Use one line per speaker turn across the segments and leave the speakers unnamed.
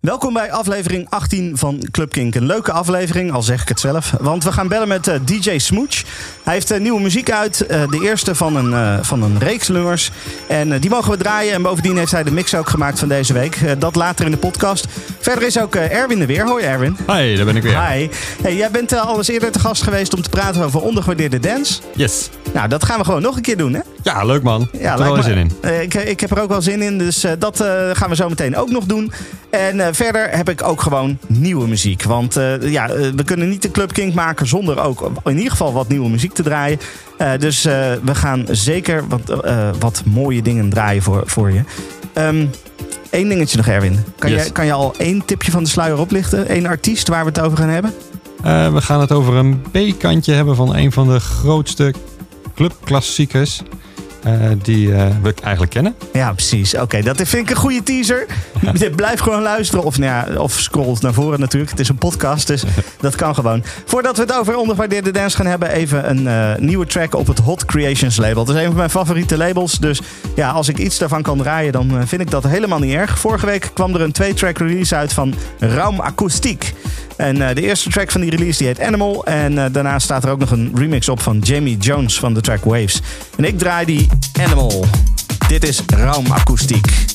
Welkom bij aflevering 18 van Club Kink. Een leuke aflevering, al zeg ik het zelf. Want we gaan bellen met eh, DJ Smooch. Hij heeft eh, nieuwe muziek uit. eh, de eerste van een, van een reeks nummers. En die mogen we draaien. En bovendien heeft hij de mix ook gemaakt van deze week. Dat later in de podcast. Verder is ook Erwin er weer. Hoi Erwin.
Hi, daar ben ik weer.
Hi. Hey, jij bent al eens eerder te gast geweest om te praten over ondergewaardeerde dance.
Yes.
Nou, dat gaan we gewoon nog een keer doen, hè?
Ja, leuk man.
Ja,
er
lijkt
wel
me-
zin in.
Ik, ik heb er ook wel zin in, dus dat gaan we zo meteen ook nog doen. En verder heb ik ook gewoon nieuwe muziek. Want eh, ja, eh, we kunnen niet de Club Kink maken zonder ook in ieder geval wat nieuwe muziek te draaien. Eh, dus eh, we gaan zeker wat, eh, wat mooie dingen draaien voor, voor je. Eén dingetje nog, Erwin. Kan,
Yes.
je, kan je al één tipje van de sluier oplichten? Eén artiest waar we het over gaan hebben?
Eh, we gaan het over een B-kantje hebben van een van de grootste clubklassiekers. Eh, die eh, we eigenlijk kennen.
Ja, precies. Oké, dat vind ik een goede teaser. Blijf gewoon luisteren. Of, nou ja, of scroll naar voren natuurlijk. Het is een podcast, dus dat kan gewoon. Voordat we het over ondergewaardeerde dance gaan hebben... even een eh, nieuwe track op het Hot Creations label. Dat is een van mijn favoriete labels. Dus ja, als ik iets daarvan kan draaien... dan vind ik dat helemaal niet erg. Vorige week kwam er een twee-track release uit van Raum Akoestiek. En eh, de eerste track van die release die heet Animal. En eh, daarnaast staat er ook nog een remix op van Jamie Jones van de track Waves. En ik draai die Animal. Dit is Raum Akoestiek.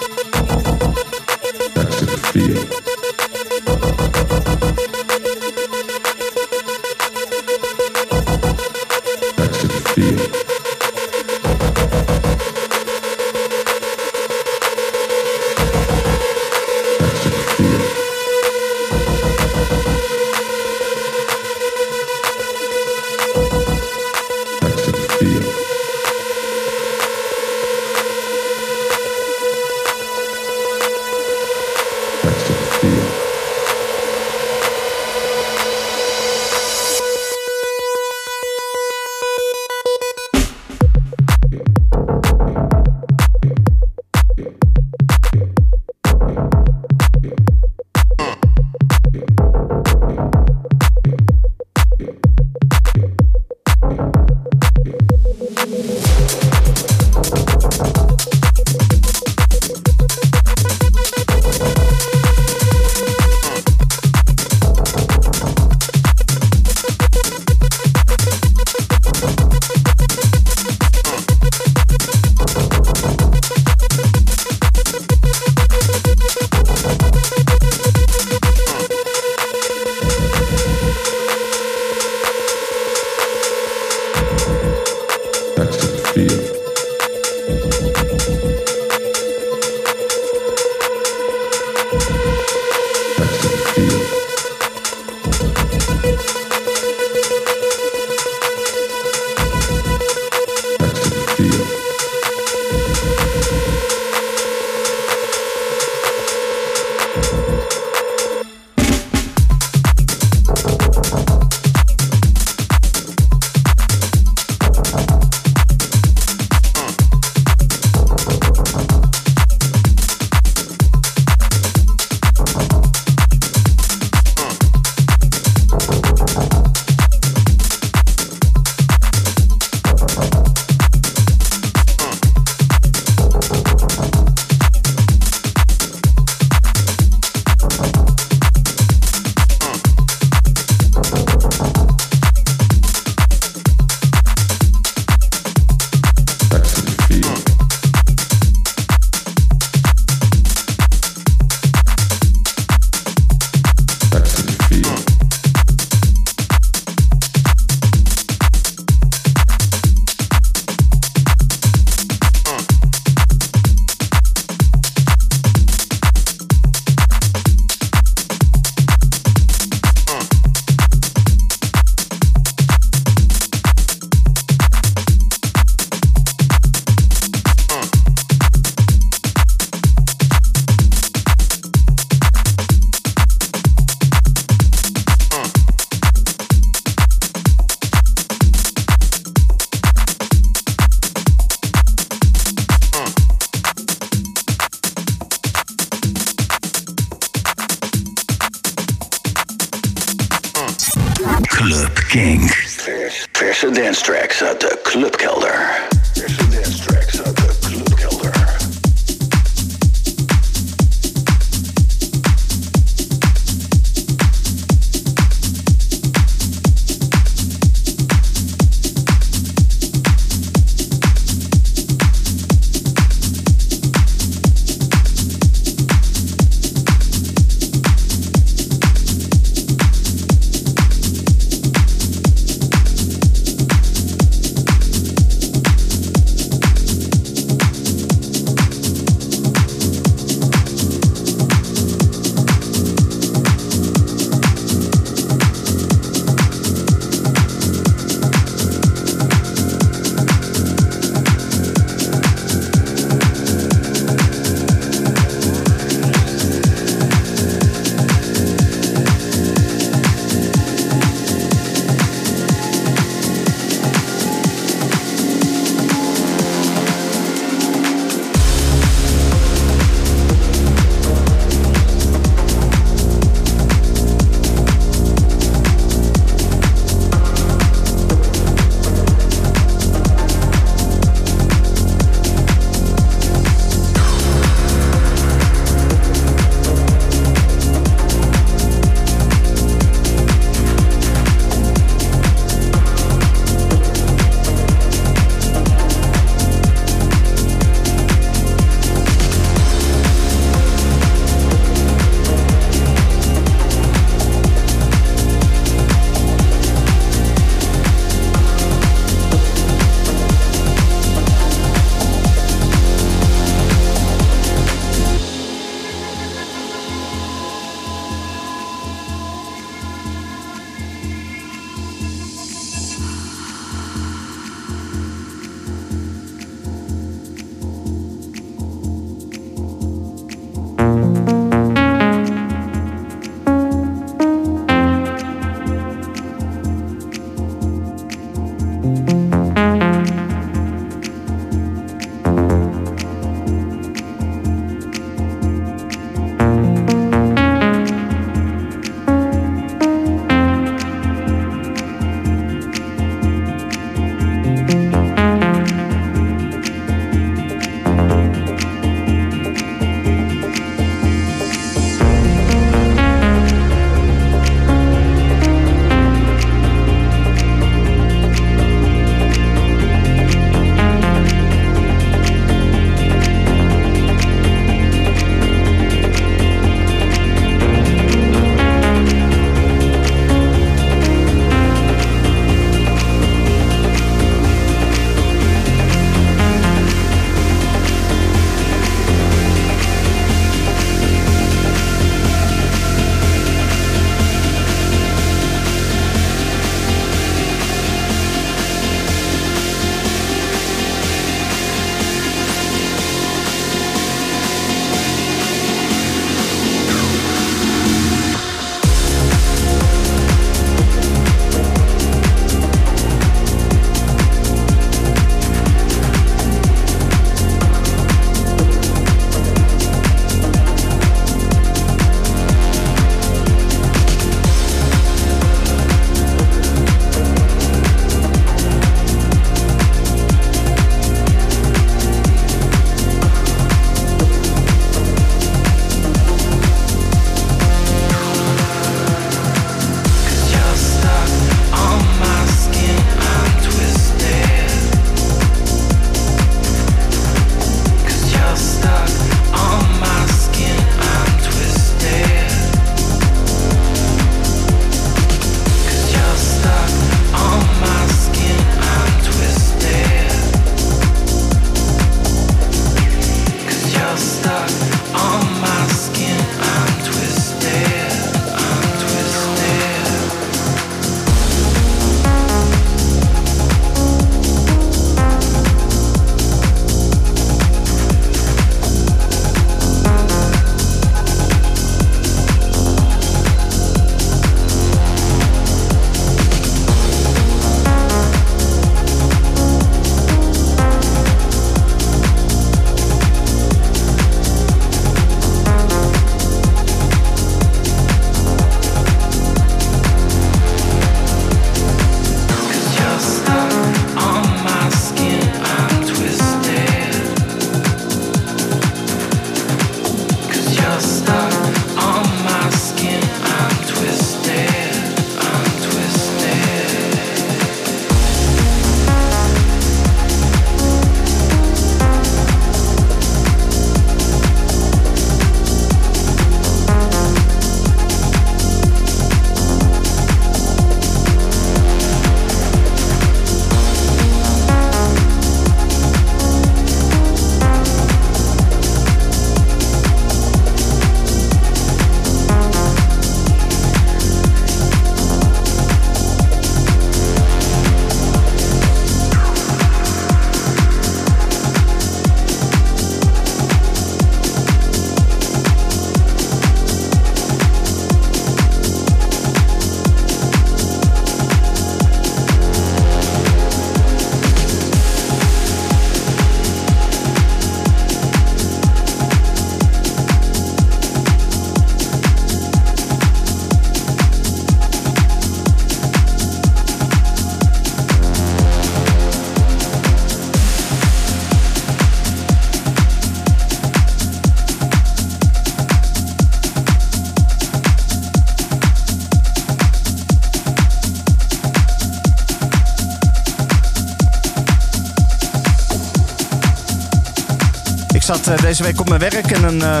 Eh, deze week op mijn werk en een eh,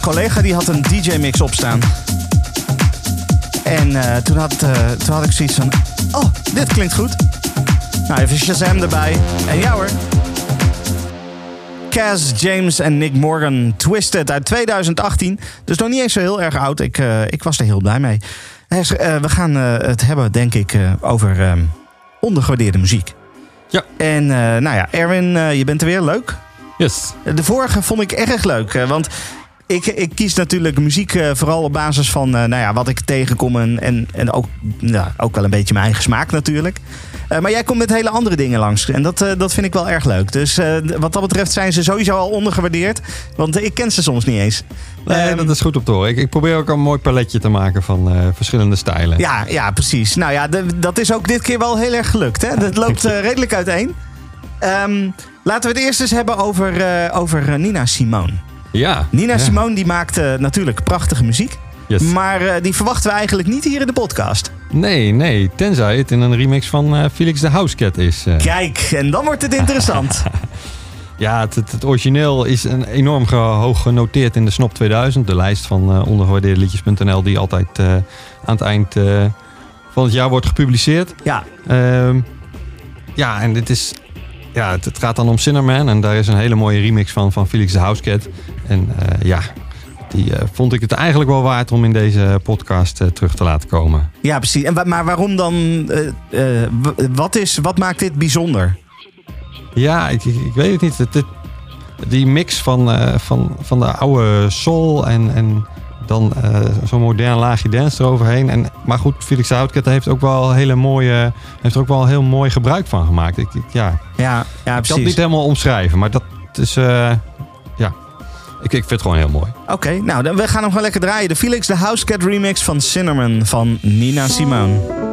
collega die had een DJ-mix opstaan. En eh, toen, had, toen had ik zoiets van, oh, dit klinkt goed. Nou, even Shazam erbij. En ja hoor. Cass James en Nick Morgan Twisted uit 2018. Dus nog niet eens zo heel erg oud. Ik, ik was er heel blij mee. We gaan het hebben, denk ik, over ehm, ondergewaardeerde muziek.
Ja.
En nou ja, Erwin, je bent er weer. Leuk.
Yes.
De vorige vond ik erg leuk. eh, Want ik, ik kies natuurlijk muziek eh, vooral op basis van eh, nou ja, wat ik tegenkom. En, en, en ook, nou, ook wel een beetje mijn eigen smaak natuurlijk. Maar jij komt met hele andere dingen langs. En dat, dat vind ik wel erg leuk. Dus wat dat betreft zijn ze sowieso al ondergewaardeerd. Want ik ken ze soms niet eens.
Nee,
Ehm,
dat is goed op te horen. Ik, ik probeer ook een mooi paletje te maken van verschillende stijlen.
Ja, ja, precies. Nou ja, de- dat is ook dit keer wel heel erg gelukt. Hè? Dat loopt redelijk uiteen. Ehm, laten we het eerst eens hebben over, eh, over eh, Nina Simone.
Ja.
Nina
ja.
Simone die maakt eh, natuurlijk prachtige muziek.
Yes.
Maar eh, die verwachten we eigenlijk niet hier in de podcast.
Nee, nee. Tenzij het in een remix van Felix de Housecat is.
Kijk, en dan wordt het interessant.
Ja, het, origineel is een enorm hoog genoteerd in de Snop 2000. De lijst van ondergewaardeerde liedjes.nl die altijd aan het eind van het jaar wordt gepubliceerd.
ja,
Ehm, ja, en dit is... Ja, het, het gaat dan om Cinnamon. En daar is een hele mooie remix van, van Felix de Housecat. En eh, ja, die eh, vond ik het eigenlijk wel waard om in deze podcast eh, terug te laten komen.
ja, precies. En, maar waarom dan? wat, is, wat maakt dit bijzonder?
Ja, ik, ik, weet het niet. Het, het- die mix van, van, van de oude soul en, en dan eh, zo'n modern laagje dance eroverheen. En, maar goed, Felix de Houtket heeft ook wel hele mooie, heeft er ook wel heel mooi gebruik van gemaakt. Ik, ik, ja,
Ja, ja
ik kan het
precies.
niet helemaal omschrijven, maar dat is, eh, ja, ik, ik vind het gewoon heel mooi.
Oké, nou, dan, we gaan hem gewoon lekker draaien. De Felix the Housecat remix van Cinnamon van Nina Simone.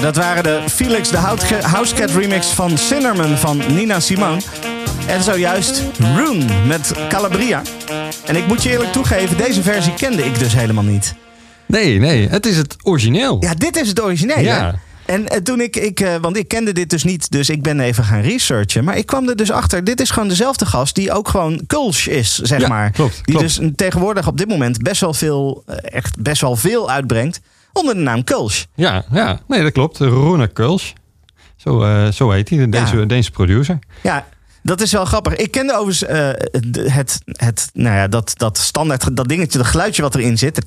Dat waren de Felix de Housecat remix van Cinnamon van Nina Simone. En zojuist Rune met Calabria. En ik moet je eerlijk toegeven, deze versie kende ik dus helemaal niet.
Nee, nee, het is het origineel.
Ja, dit is het origineel.
Ja.
hè? En eh, toen ik, ik eh, want ik kende dit dus niet, dus ik ben even gaan researchen. Maar ik kwam er dus achter, dit is gewoon dezelfde gast die ook gewoon Kulsch is, zeg
Ja,
maar.
klopt,
die
klopt.
dus tegenwoordig op dit moment best wel veel, eh, echt best wel veel uitbrengt onder de naam Kulsch.
Ja, ja, nee, dat klopt. Rune Kulsch. Zo, eh, zo heet hij, de Deense,
Ja.
Deense producer.
Ja, dat is wel grappig. Ik kende overigens eh, de- het, het, nou ja, dat, dat standaard, dat dingetje, dat geluidje wat erin zit.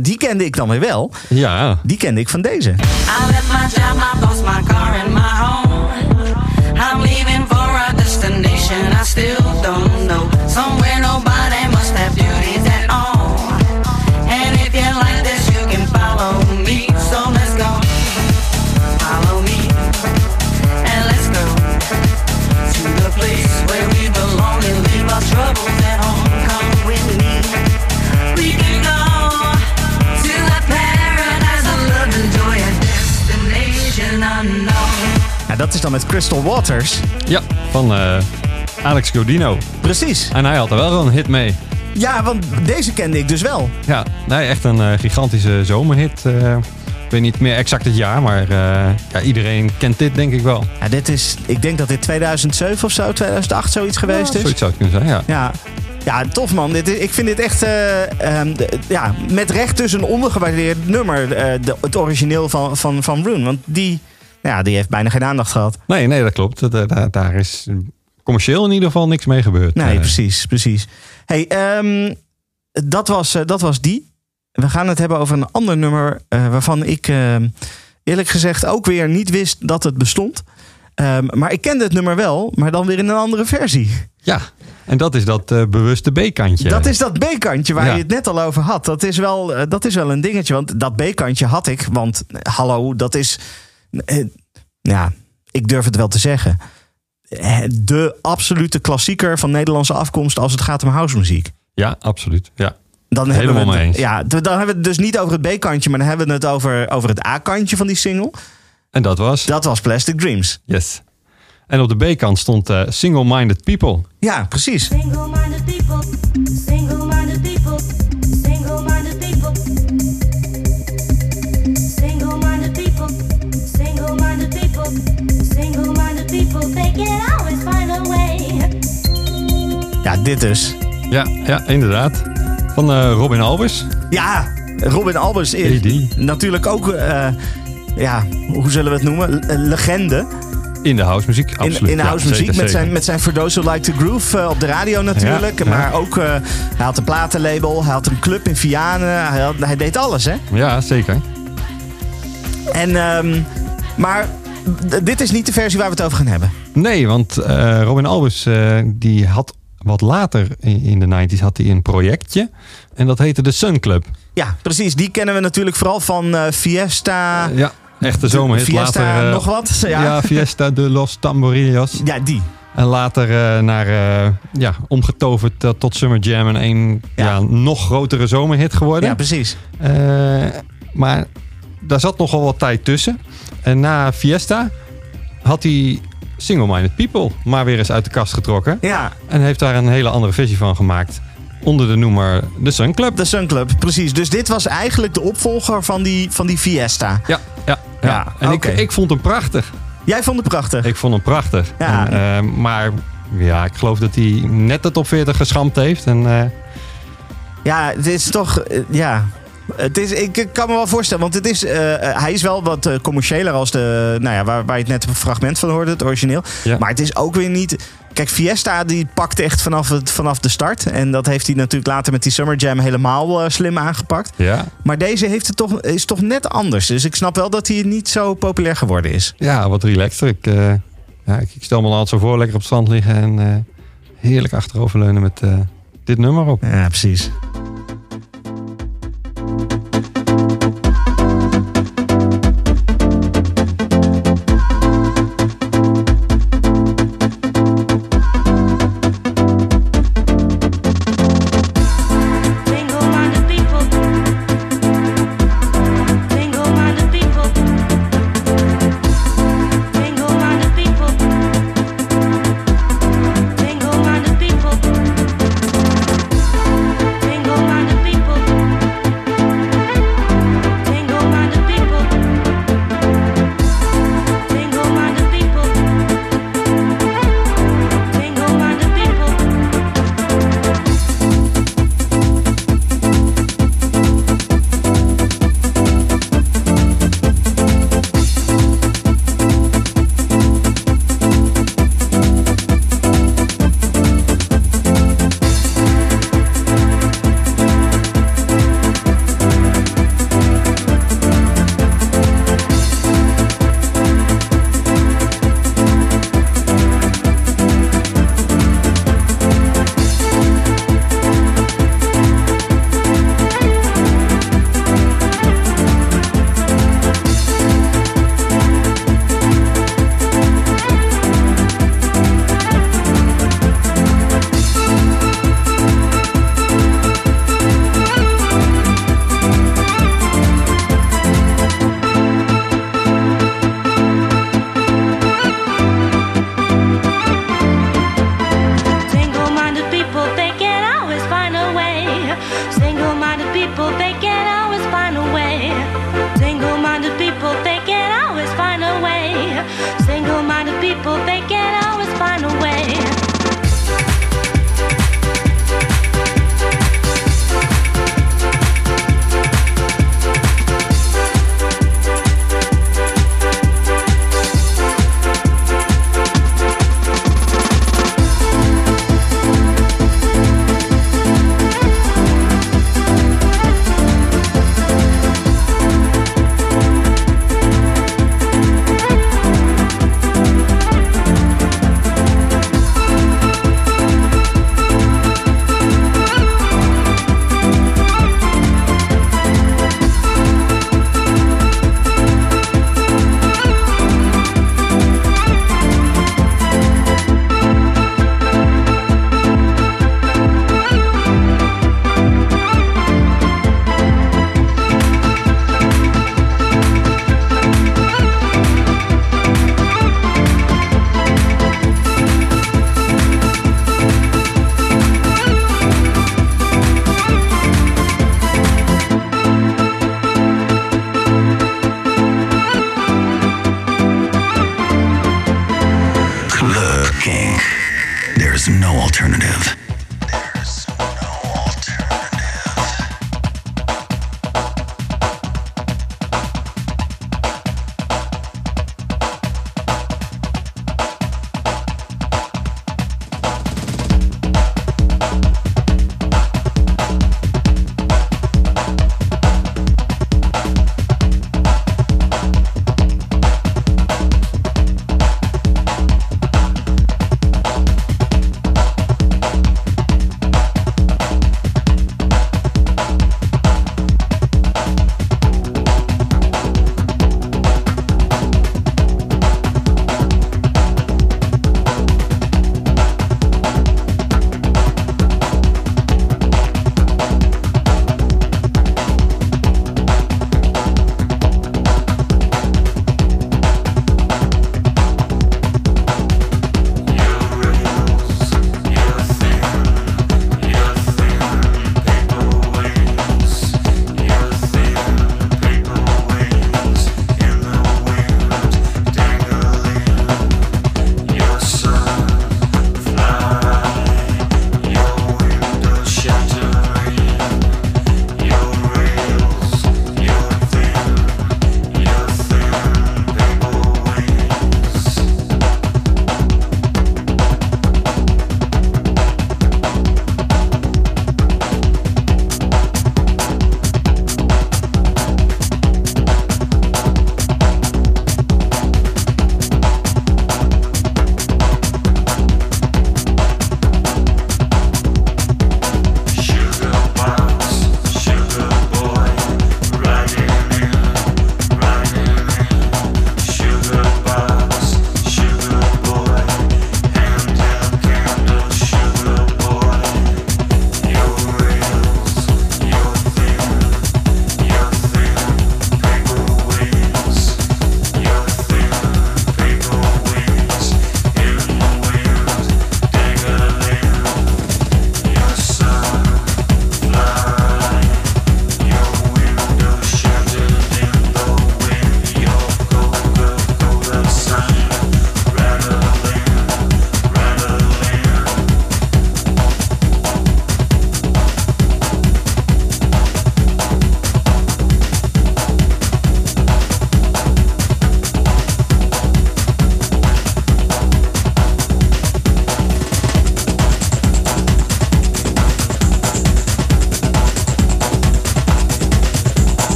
Die kende ik dan weer wel.
Ja,
Die kende ik van deze.
I left my job, my boss, my car, and my home. I'm leaving for a destination I still don't know. Somewhere nobody
Ja, dat is dan met Crystal Waters.
ja van eh, Alex Godino.
Precies.
En hij had er wel een hit mee.
Ja, want deze kende ik dus wel.
Ja, nee, echt een eh, gigantische zomerhit. eh. Weet niet meer exact het jaar, maar eh, ja, iedereen kent dit denk ik wel.
Ja, dit is, ik denk dat dit 2007 of zo, 2008 zoiets geweest is.
Zoiets zou het kunnen zijn, ja.
Ja. Ja, tof man. Dit, ik vind dit echt eh, ehm, ja, met recht dus een ondergewaardeerd nummer. eh, de- het origineel van, van, van Rune. Want die, ja, die heeft bijna geen aandacht gehad.
Nee, nee, dat klopt. Daar, is commercieel in ieder geval niks mee gebeurd.
Nee, precies, precies. Hey, ehm, dat, was, dat was die. We gaan het hebben over een ander nummer eh, waarvan ik ehm, eerlijk gezegd ook weer niet wist dat het bestond. Ehm, maar ik kende het nummer wel, maar dan weer in een andere versie.
Ja, en dat is dat eh, bewuste B-kantje.
Dat is dat B-kantje waar
Ja.
je het net al over had. Dat is, wel, eh, dat is wel een dingetje. Want dat B-kantje had ik. Want eh, hallo, dat is. eh, ja, ik durf het wel te zeggen. Eh, De absolute klassieker van Nederlandse afkomst als het gaat om housemuziek.
Ja, absoluut. Ja.
Dan
Helemaal
hebben we het,
mee eens.
Ja, dan hebben we het dus niet over het B-kantje, maar dan hebben we het over, over het A-kantje van die single.
En dat was...
Dat was Plastic Dreams.
Yes. En op de B-kant stond eh, Single Minded People.
Ja, precies.
People, single-minded people, single-minded people. Single-minded people, single-minded people, single-minded people. They can always find a way.
Ja, dit dus.
Ja, ja inderdaad. Van eh, Robin Albers.
Ja, Robin Albers is
AD.
natuurlijk ook, eh, ja, hoe zullen we het noemen? Een legende
In de housemuziek, absoluut.
in, in de
Ja,
house muziek.
zeker,
Met zijn, met zijn For Those Who Like to Groove eh, op de radio natuurlijk.
Ja,
maar ook, eh, hij had een platenlabel, hij had een club in Vianen. Hij, had- hij deed alles, hè?
Ja, zeker.
En, ehm, maar dit is niet de versie waar we het over gaan hebben.
Nee, want eh, Robin Albers eh, die had wat later in, de 90s had hij een projectje. En dat heette de Sun Club.
Ja, precies. Die kennen we natuurlijk vooral van eh, Fiesta.
ja, echte zomerhit.
Fiesta
later, eh,
nog wat. Ja,
Ja.
ja.
Fiesta de los Tamborillos.
die.
En later eh, naar, ja, omgetoverd tot Summer Jam en een
Ja.
ja. nog grotere zomerhit geworden.
Ja, precies.
Maar daar zat nogal wat tijd tussen. En na Fiesta had hij Single Minded People maar weer eens uit de kast getrokken.
Ja,
En heeft daar een hele andere versie van gemaakt. Onder de noemer The Sun Club.
de Sun Club, precies. Dus dit was eigenlijk de opvolger van die, van die Fiesta.
Ja, ja, ja.
Ja,
en ik, ik vond hem prachtig.
Jij vond het prachtig.
Ik vond hem prachtig.
Ja.
En, eh, maar ja, ik geloof dat hij net de top 40 geschampt heeft. En eh,
Ja, het is toch... eh, ja... Het is, ik kan me wel voorstellen, want het is, eh, eh, hij is wel wat eh, commerciëler als de, nou ja, waar, waar je het net een fragment van hoorde, het origineel.
Ja.
Maar het is ook weer niet. Kijk, Fiesta die pakt echt vanaf, het, vanaf de start. En dat heeft hij natuurlijk later met die Summer Jam helemaal slim aangepakt.
ja.
Maar deze heeft het toch, is toch net anders. Dus ik snap wel dat hij niet zo populair geworden is.
ja, wat relaxter. Ik, ja, ik, ik stel me altijd zo voor, lekker op het strand liggen en heerlijk achteroverleunen met dit nummer op.
Ja, precies.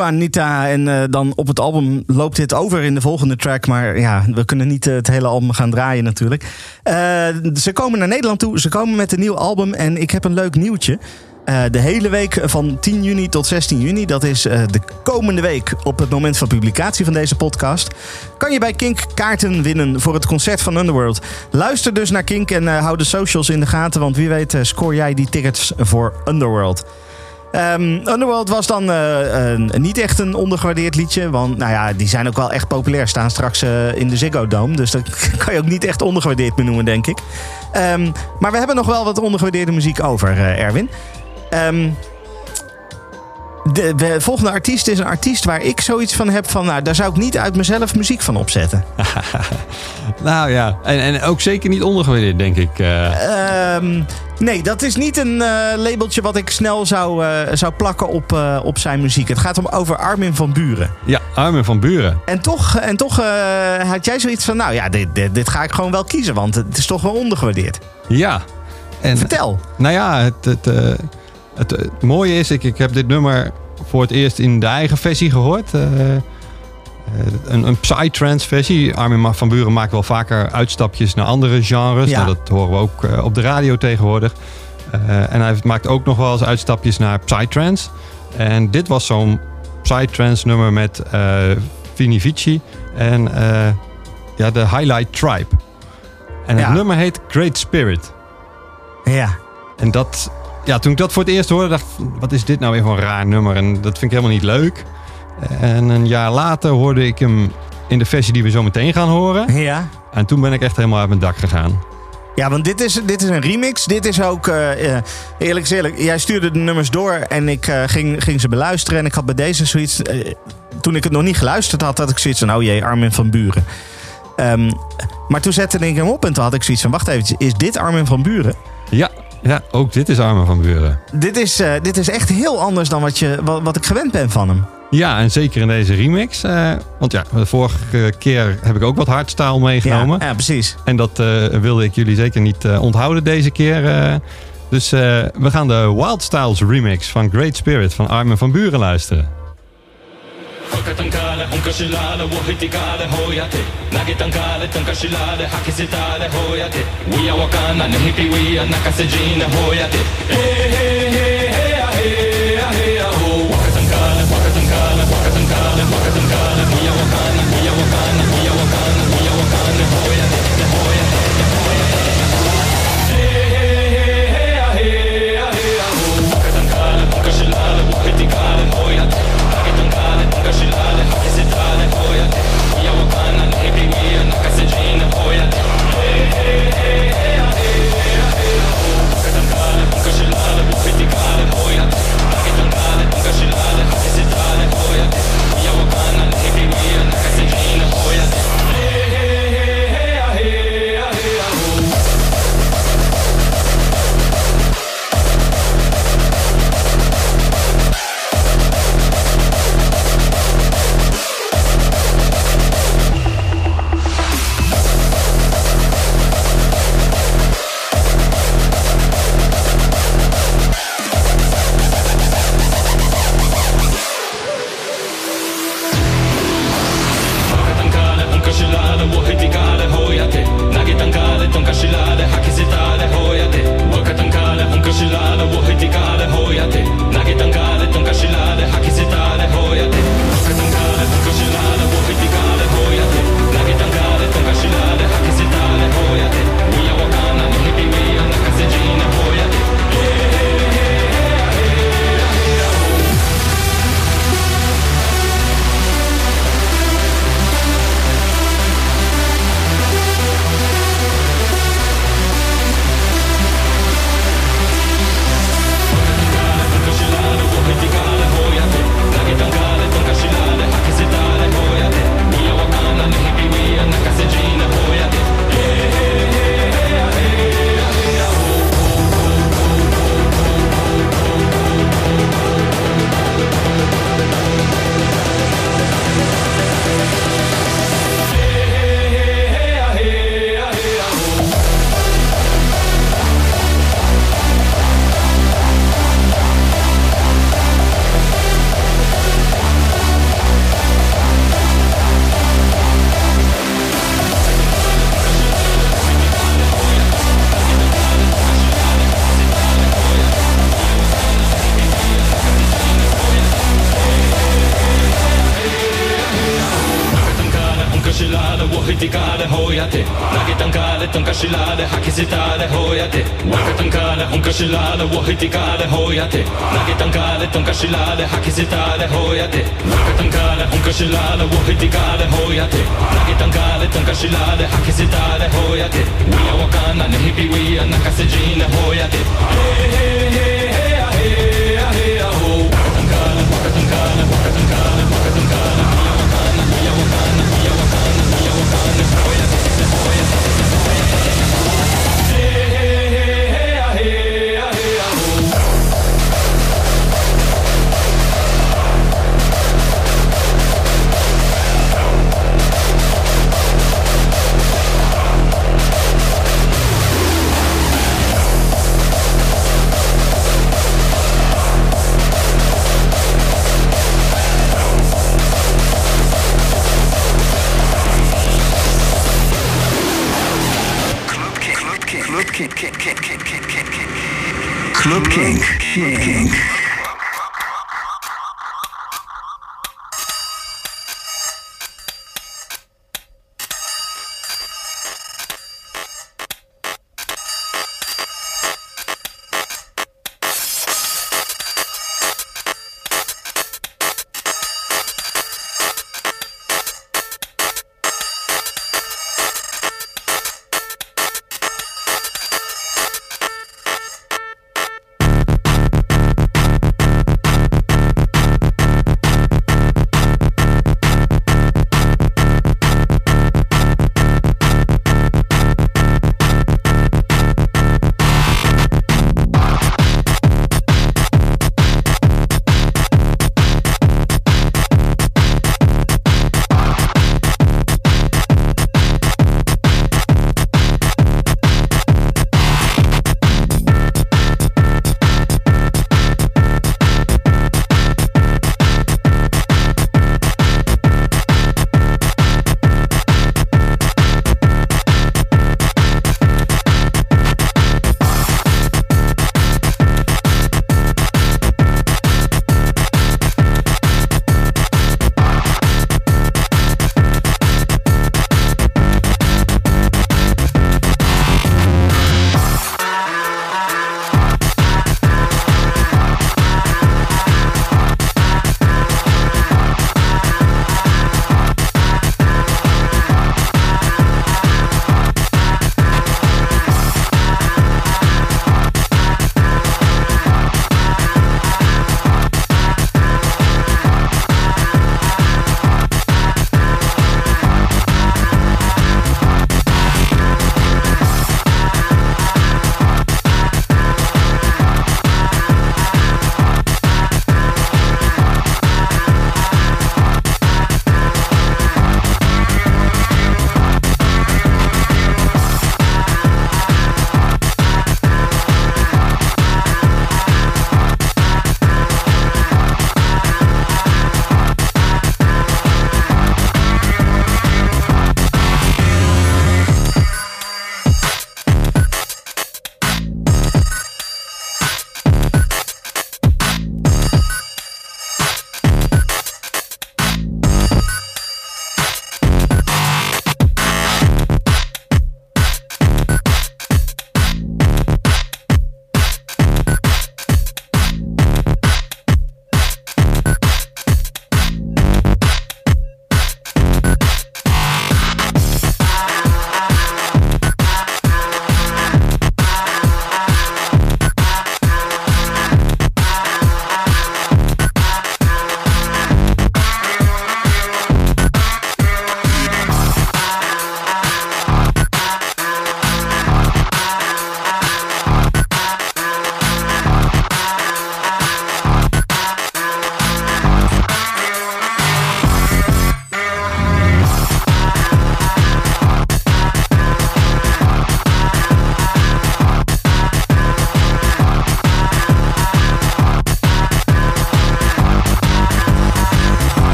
Juanita. En eh, dan op het album loopt dit over in de volgende track. Maar ja, we kunnen niet eh, het hele album gaan draaien natuurlijk. Eh, ze komen naar Nederland toe. Ze komen met een nieuw album. En ik heb een leuk nieuwtje. De hele week van 10 juni tot 16 juni, dat is de komende week op het moment van publicatie van deze podcast, kan je bij Kink kaarten winnen voor het concert van Underworld. Luister dus naar Kink en eh, hou de socials in de gaten, want wie weet scoor jij die tickets voor Underworld. Ehm, Underworld was dan eh, niet echt een ondergewaardeerd liedje. Want nou ja, die zijn ook wel echt populair. Staan straks eh, in de Ziggo Dome. Dus dat kan je ook niet echt ondergewaardeerd meer noemen, denk ik. Ehm, maar we hebben nog wel wat ondergewaardeerde muziek over, eh, Erwin. Ehm, de, de volgende artiest is een artiest waar ik zoiets van heb van... Nou, daar zou ik niet uit mezelf muziek van opzetten.
Nou ja, en, en ook zeker niet ondergewaardeerd, denk ik. eh.
Nee, dat is niet een eh, labeltje wat ik snel zou, eh, zou plakken op, eh, op zijn muziek. Het gaat om over Armin van Buren.
ja, Armin van Buren.
En toch, en toch had jij zoiets van... Nou ja, dit, dit, dit ga ik gewoon wel kiezen, want het is toch wel ondergewaardeerd.
Ja. En,
Vertel.
Nou ja, het, het, het, het mooie is, ik, ik heb dit nummer voor het eerst in de eigen versie gehoord. Eh, een, een psytrance versie. Armin van Buren maakt wel vaker uitstapjes naar andere genres.
Ja.
Nou, dat horen we ook eh, op de radio tegenwoordig. Eh, en hij maakt ook nog wel eens uitstapjes naar psytrance. En dit was zo'n psytrance nummer met eh Vini Vici en ja, de Highlight Tribe. En het
Ja.
nummer heet Great Spirit.
Ja.
En dat, ja, toen ik dat voor het eerst hoorde, dacht ik, wat is dit nou weer voor een raar nummer? En dat vind ik helemaal niet leuk. En een jaar later hoorde ik hem in de versie die we zo meteen gaan horen.
Ja.
En toen ben ik echt helemaal uit mijn dak gegaan.
Ja, want dit is, dit is een remix. Dit is ook, eh, eh, eerlijk eerlijk, jij stuurde de nummers door en ik eh, ging, ging ze beluisteren. En ik had bij deze zoiets, toen ik het nog niet geluisterd had, had ik zoiets van, oh jee, Armin van Buren. Ehm, maar toen zette ik hem op en toen had ik zoiets van, wacht even, is dit Armin van Buren?
Ja, ja ook dit is Armin van Buren.
Dit is, dit is echt heel anders dan wat, je, wat, wat ik gewend ben van hem.
Ja, en zeker in deze remix. Eh, want ja, de vorige keer heb ik ook wat hardstyle meegenomen.
Ja, precies.
En dat eh, wilde ik jullie zeker niet eh, onthouden deze keer. dus we gaan de Wild Styles remix van Great Spirit van Armin van Buren luisteren.
Hey, やって投げたんか？しられおひてかれほやて投げたんかれとんかしられ吐きせた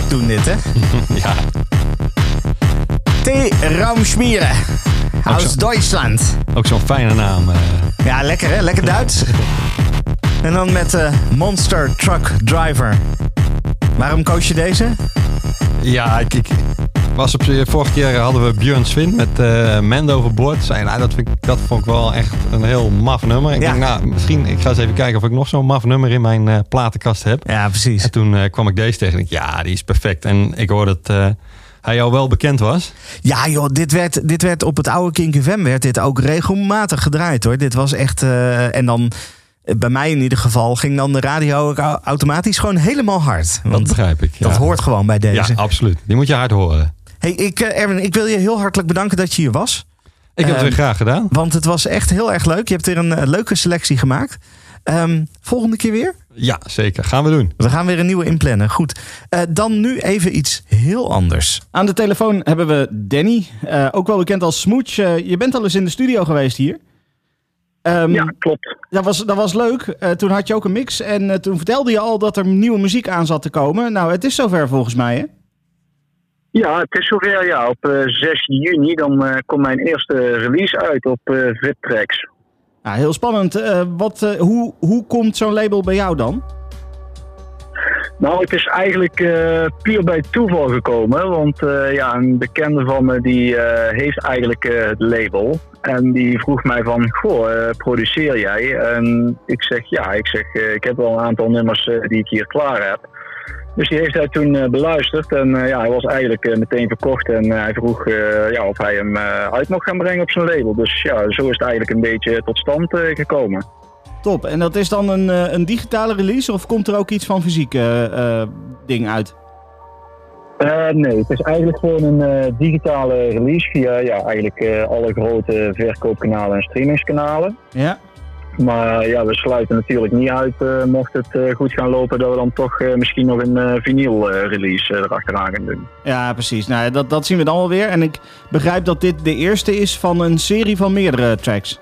gek doen dit, hè?
Ja,
T. Raumschmieren. Aus. Duitsland.
ook zo'n fijne naam. eh.
Ja, lekker hè? Lekker Duits. En dan met eh, Monster Truck Driver. Waarom koos je deze?
Ja, ik, ik was op, vorige keer hadden we Björn Swin met eh Mendo overboord. Zei, nou, dat, vind ik, dat vond ik wel echt een heel maf nummer. Ik
Ja.
denk, nou, misschien, ik ga eens even kijken of ik nog zo'n maf nummer in mijn eh, platenkast heb.
Ja, precies.
En toen eh, kwam ik deze tegen ik, ja, die is perfect. En ik hoorde dat eh, hij jou wel bekend was.
Ja joh, dit werd, dit werd op het oude Kink FM werd dit ook regelmatig gedraaid hoor. Dit was echt... eh, en dan, eh, bij mij in ieder geval, ging dan de radio automatisch gewoon helemaal hard.
Dat begrijp ik.
dat
ja.
hoort gewoon bij
Ja,
deze.
absoluut. Die moet je hard horen.
Hey, ik, eh, Erwin, ik wil je heel hartelijk bedanken dat je hier was.
Ik heb het
Ehm,
weer graag gedaan.
Want het was echt heel erg leuk. Je hebt weer een eh, leuke selectie gemaakt. Ehm, volgende keer weer?
Ja, zeker. Gaan we doen.
We gaan weer een nieuwe inplannen. Goed. Eh, dan nu even iets heel anders.
Aan de telefoon hebben we Danny, eh, ook wel bekend als Smooch. Je bent al eens in de studio geweest hier. Ehm,
Ja, klopt.
dat, was, dat was leuk. Eh, toen had je ook een mix en toen vertelde je al dat er nieuwe muziek aan zat te komen. Nou, het is zover volgens mij, hè?
Ja, het is zover. Ja, op eh, 6 juni dan eh, komt mijn eerste release uit op eh VipTracks.
Nou, heel spannend. Wat, hoe, hoe komt zo'n label bij jou dan?
Nou, het is eigenlijk eh, puur bij toeval gekomen. Want ja, een bekende van me die heeft eigenlijk het label. En die vroeg mij van, goh, produceer jij? En ik zeg, ja, ik, zeg, ik heb wel een aantal nummers die ik hier klaar heb. Dus die heeft hij toen eh, beluisterd. En eh, ja, hij was eigenlijk eh, meteen verkocht. En hij vroeg ja, of hij hem uit mocht gaan brengen op zijn label. Dus ja, zo is het eigenlijk een beetje tot stand gekomen.
Top. En dat is dan een, een digitale release of komt er ook iets van fysieke eh, ding uit?
Nee, het is eigenlijk gewoon een digitale release via ja, eigenlijk alle grote verkoopkanalen en streamingskanalen.
Ja.
Maar ja, we sluiten natuurlijk niet uit, eh, mocht het eh, goed gaan lopen, dat we dan toch eh, misschien nog een vinyl release erachteraan gaan doen.
Ja, precies. Nou, dat, dat zien we dan wel weer. En ik begrijp dat dit de eerste is van een serie van meerdere tracks.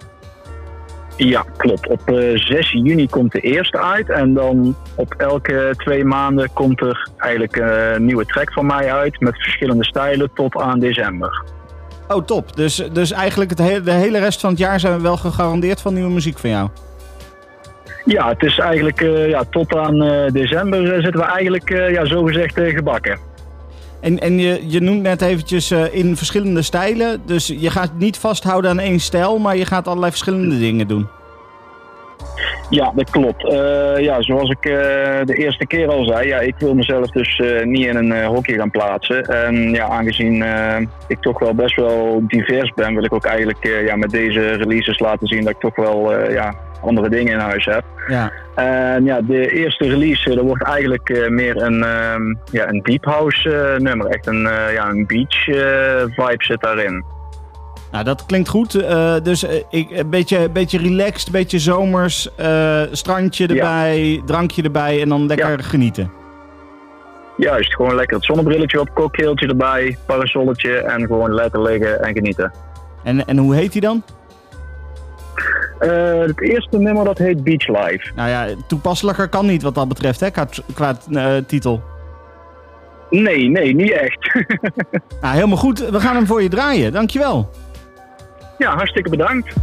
Ja, klopt. Op eh, 6 juni komt de eerste uit en dan op elke twee maanden komt er eigenlijk een nieuwe track van mij uit met verschillende stijlen tot aan december.
Oh, top. Dus, dus eigenlijk het hele, de hele rest van het jaar zijn we wel gegarandeerd van nieuwe muziek van jou.
Ja, het is eigenlijk eh, ja, tot aan eh, december eh, zitten we eigenlijk ja, zogezegd gebakken.
En, en je, je noemt net eventjes in verschillende stijlen. Dus je gaat niet vasthouden aan één stijl, maar je gaat allerlei verschillende dingen doen.
Ja, dat klopt. Eh, ja, zoals ik eh, de eerste keer al zei, ja, ik wil mezelf dus eh, niet in een hokje gaan plaatsen. En ja, aangezien ik toch wel best wel divers ben, wil ik ook eigenlijk ja, met deze releases laten zien dat ik toch wel ja, andere dingen in huis heb.
Ja.
En ja, de eerste release, dat wordt eigenlijk meer een, ehm, ja, een deep house nummer. Echt een, ja, een beach vibe zit daarin.
Nou, dat klinkt goed. Eh, dus eh, ik, een beetje, beetje relaxed, een beetje zomers, eh, strandje
Ja.
erbij, drankje erbij en dan lekker
Ja.
genieten.
Juist, gewoon lekker het zonnebrilletje op, cocktailtje erbij, parasolletje en gewoon lekker liggen en genieten.
En, en hoe heet die dan?
Eh, het eerste nummer dat heet Beach Life.
Nou ja, toepasselijker kan niet wat dat betreft, hè, qua, qua eh, titel.
Nee, nee, niet echt.
Nou, helemaal goed. We gaan hem voor je draaien. Dankjewel.
Ja, hartstikke bedankt.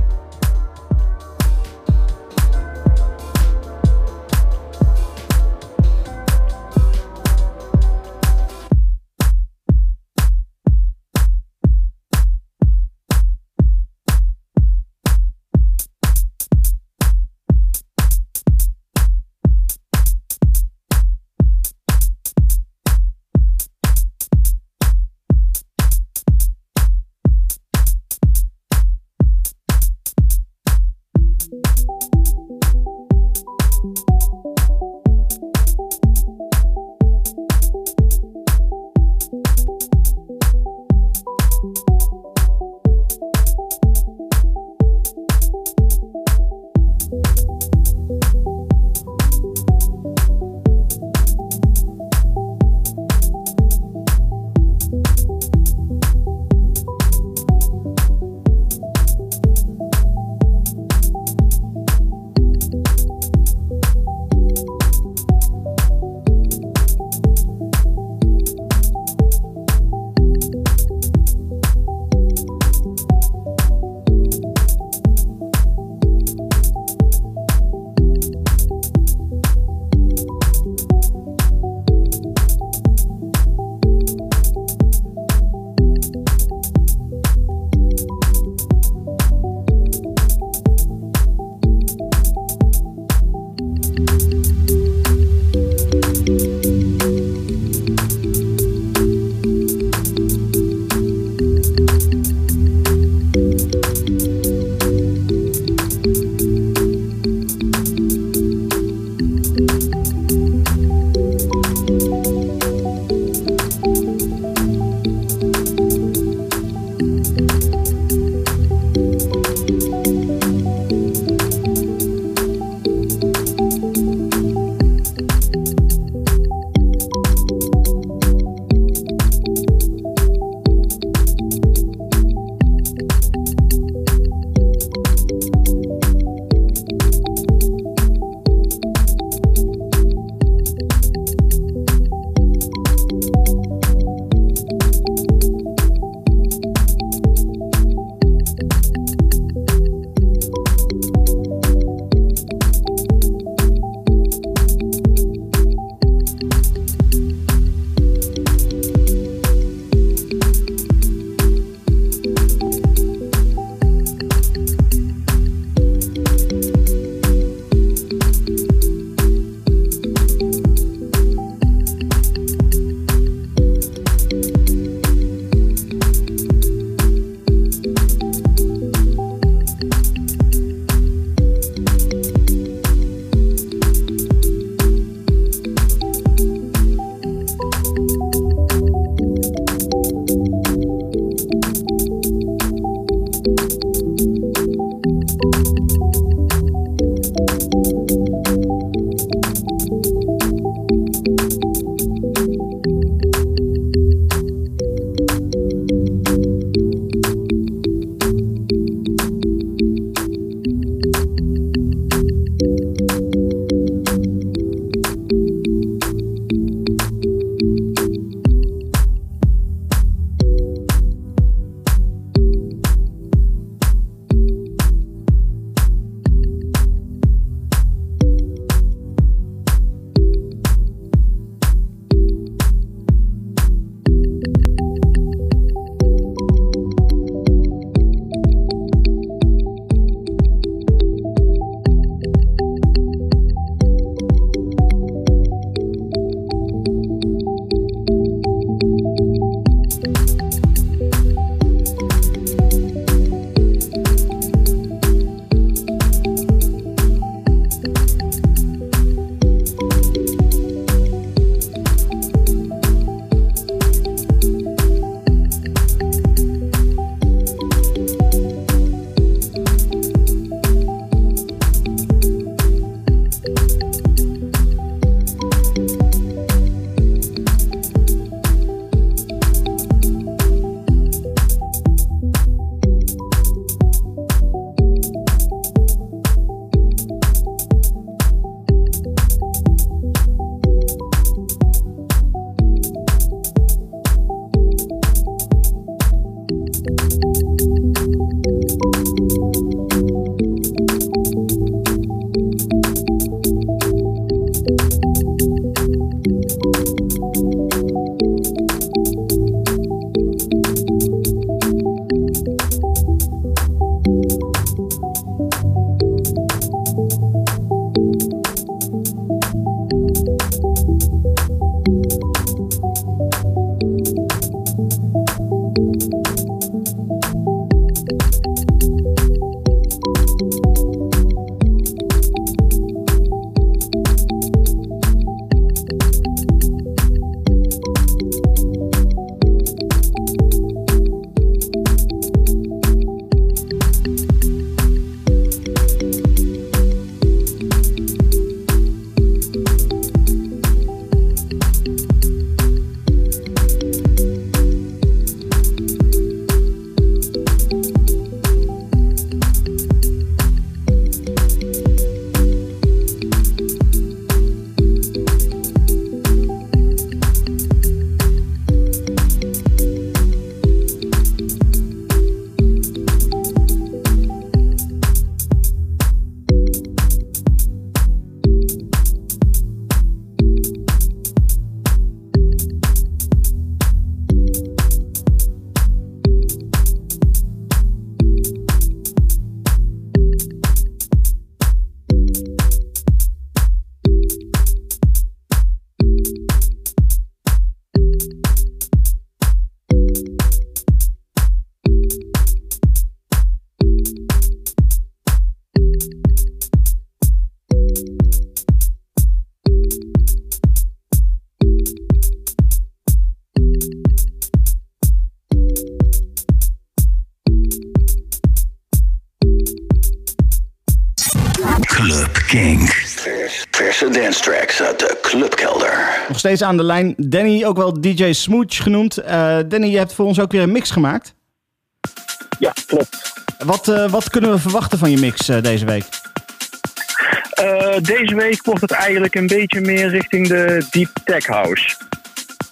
Steeds aan de lijn Danny, ook wel DJ Smooch genoemd. Eh, Danny, je hebt voor ons ook weer een mix gemaakt.
Ja, klopt.
Wat, eh, wat kunnen we verwachten van je mix eh, deze week?
Deze week wordt het eigenlijk een beetje meer richting de deep tech house.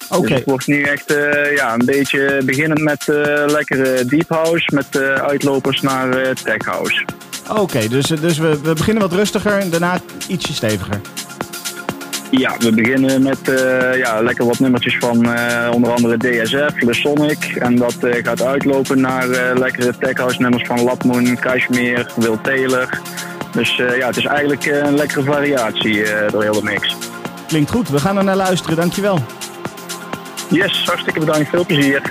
Oké,
Dus het wordt nu echt ja, een beetje beginnend met lekkere deep house, met uitlopers naar tech house.
oké, dus, dus we, we beginnen wat rustiger en daarna ietsje steviger.
Ja, we beginnen met eh, ja, lekker wat nummertjes van eh, onder andere DSF, The Sonic. En dat eh, gaat uitlopen naar lekkere tech house nummers van Lapmoon, Kashmir, Will Taylor. Dus ja, het is eigenlijk een lekkere variatie door heel de mix.
Klinkt goed, we gaan er naar luisteren, dankjewel.
Yes, hartstikke bedankt. Veel plezier.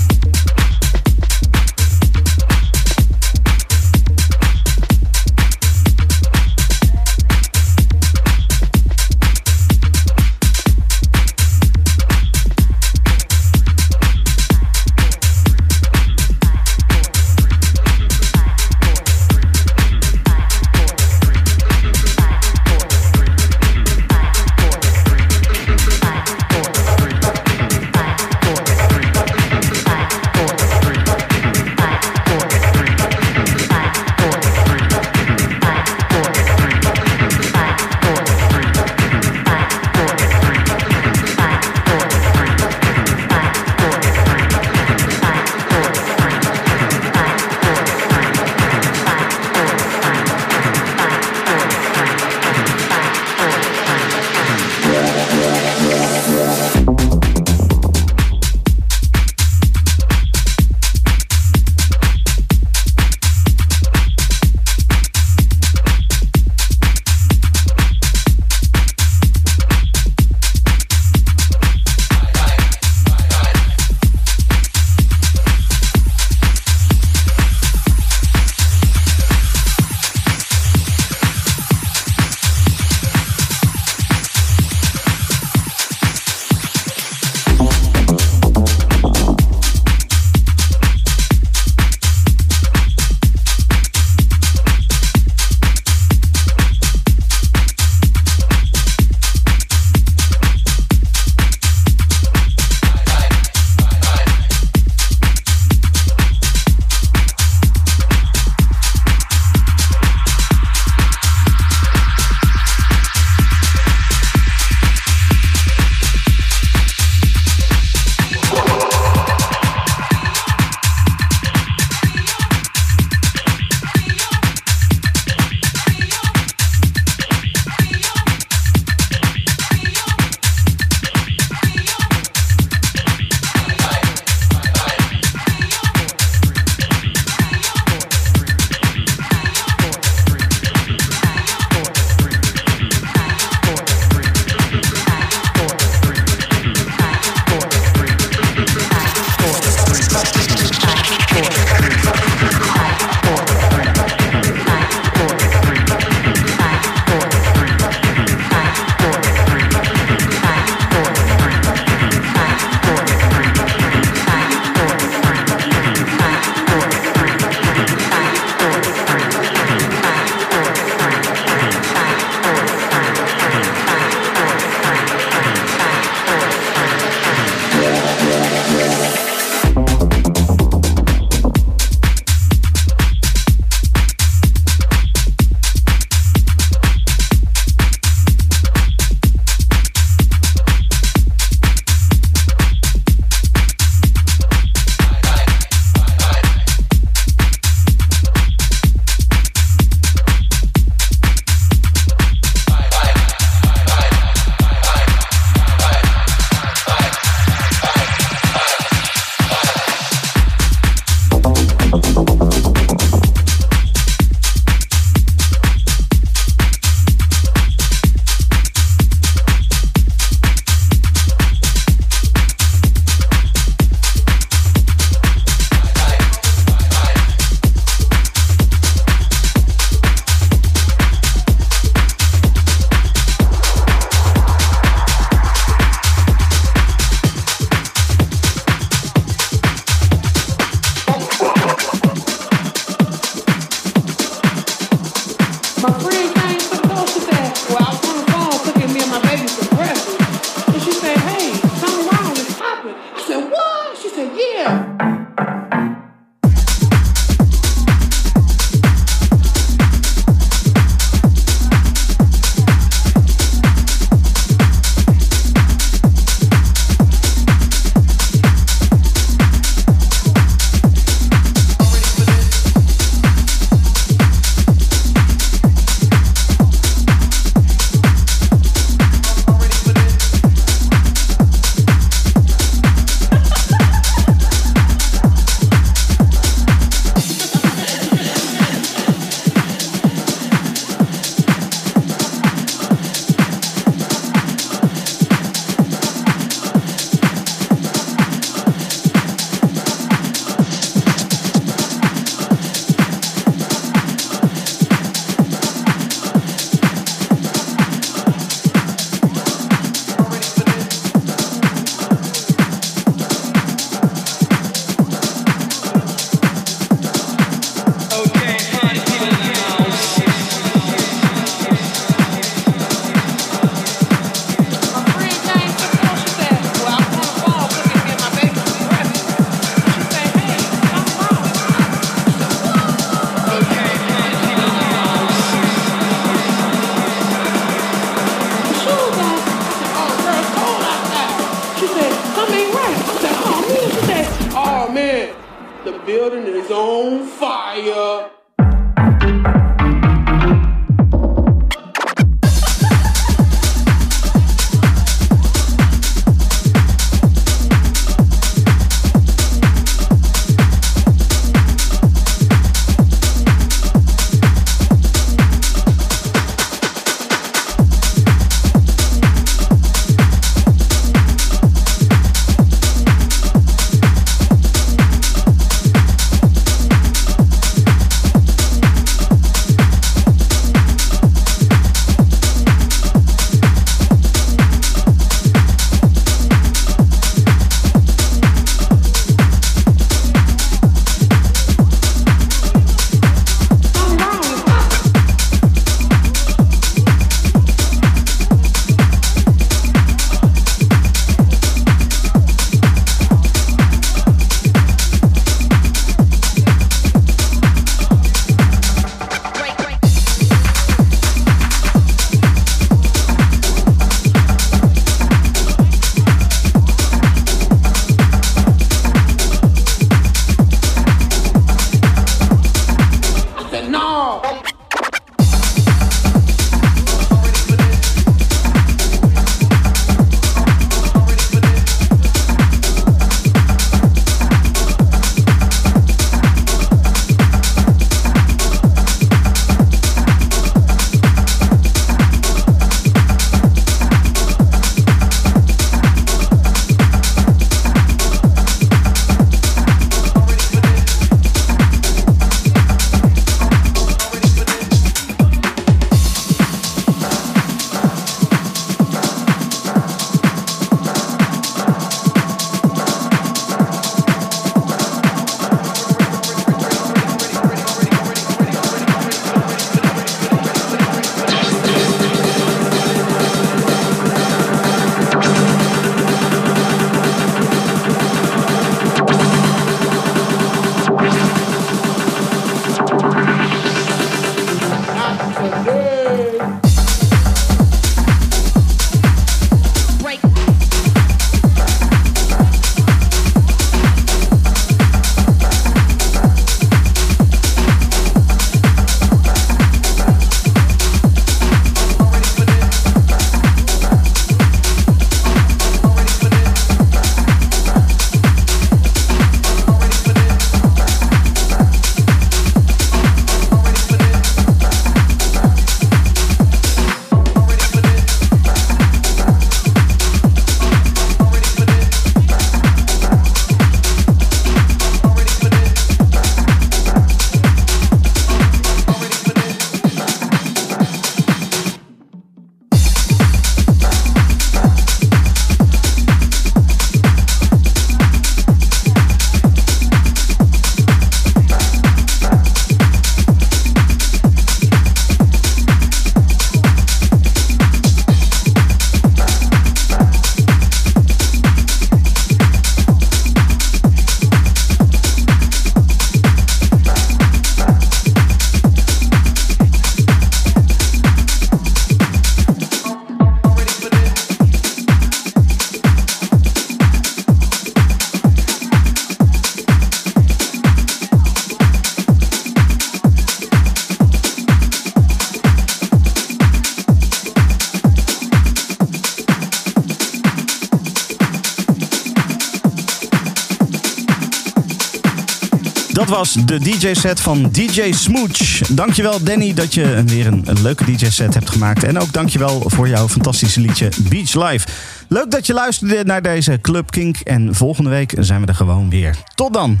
Dat was de DJ-set van DJ Smooch. Dankjewel Danny dat je weer een, een leuke DJ-set hebt gemaakt. En ook dankjewel voor jouw fantastische liedje Beach Live. Leuk dat je luisterde naar deze Club Kink. En volgende week zijn we er gewoon weer. Tot dan.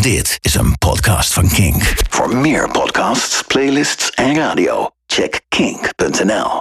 Dit is een podcast van Kink. Voor meer podcasts, playlists en radio, check kink.nl.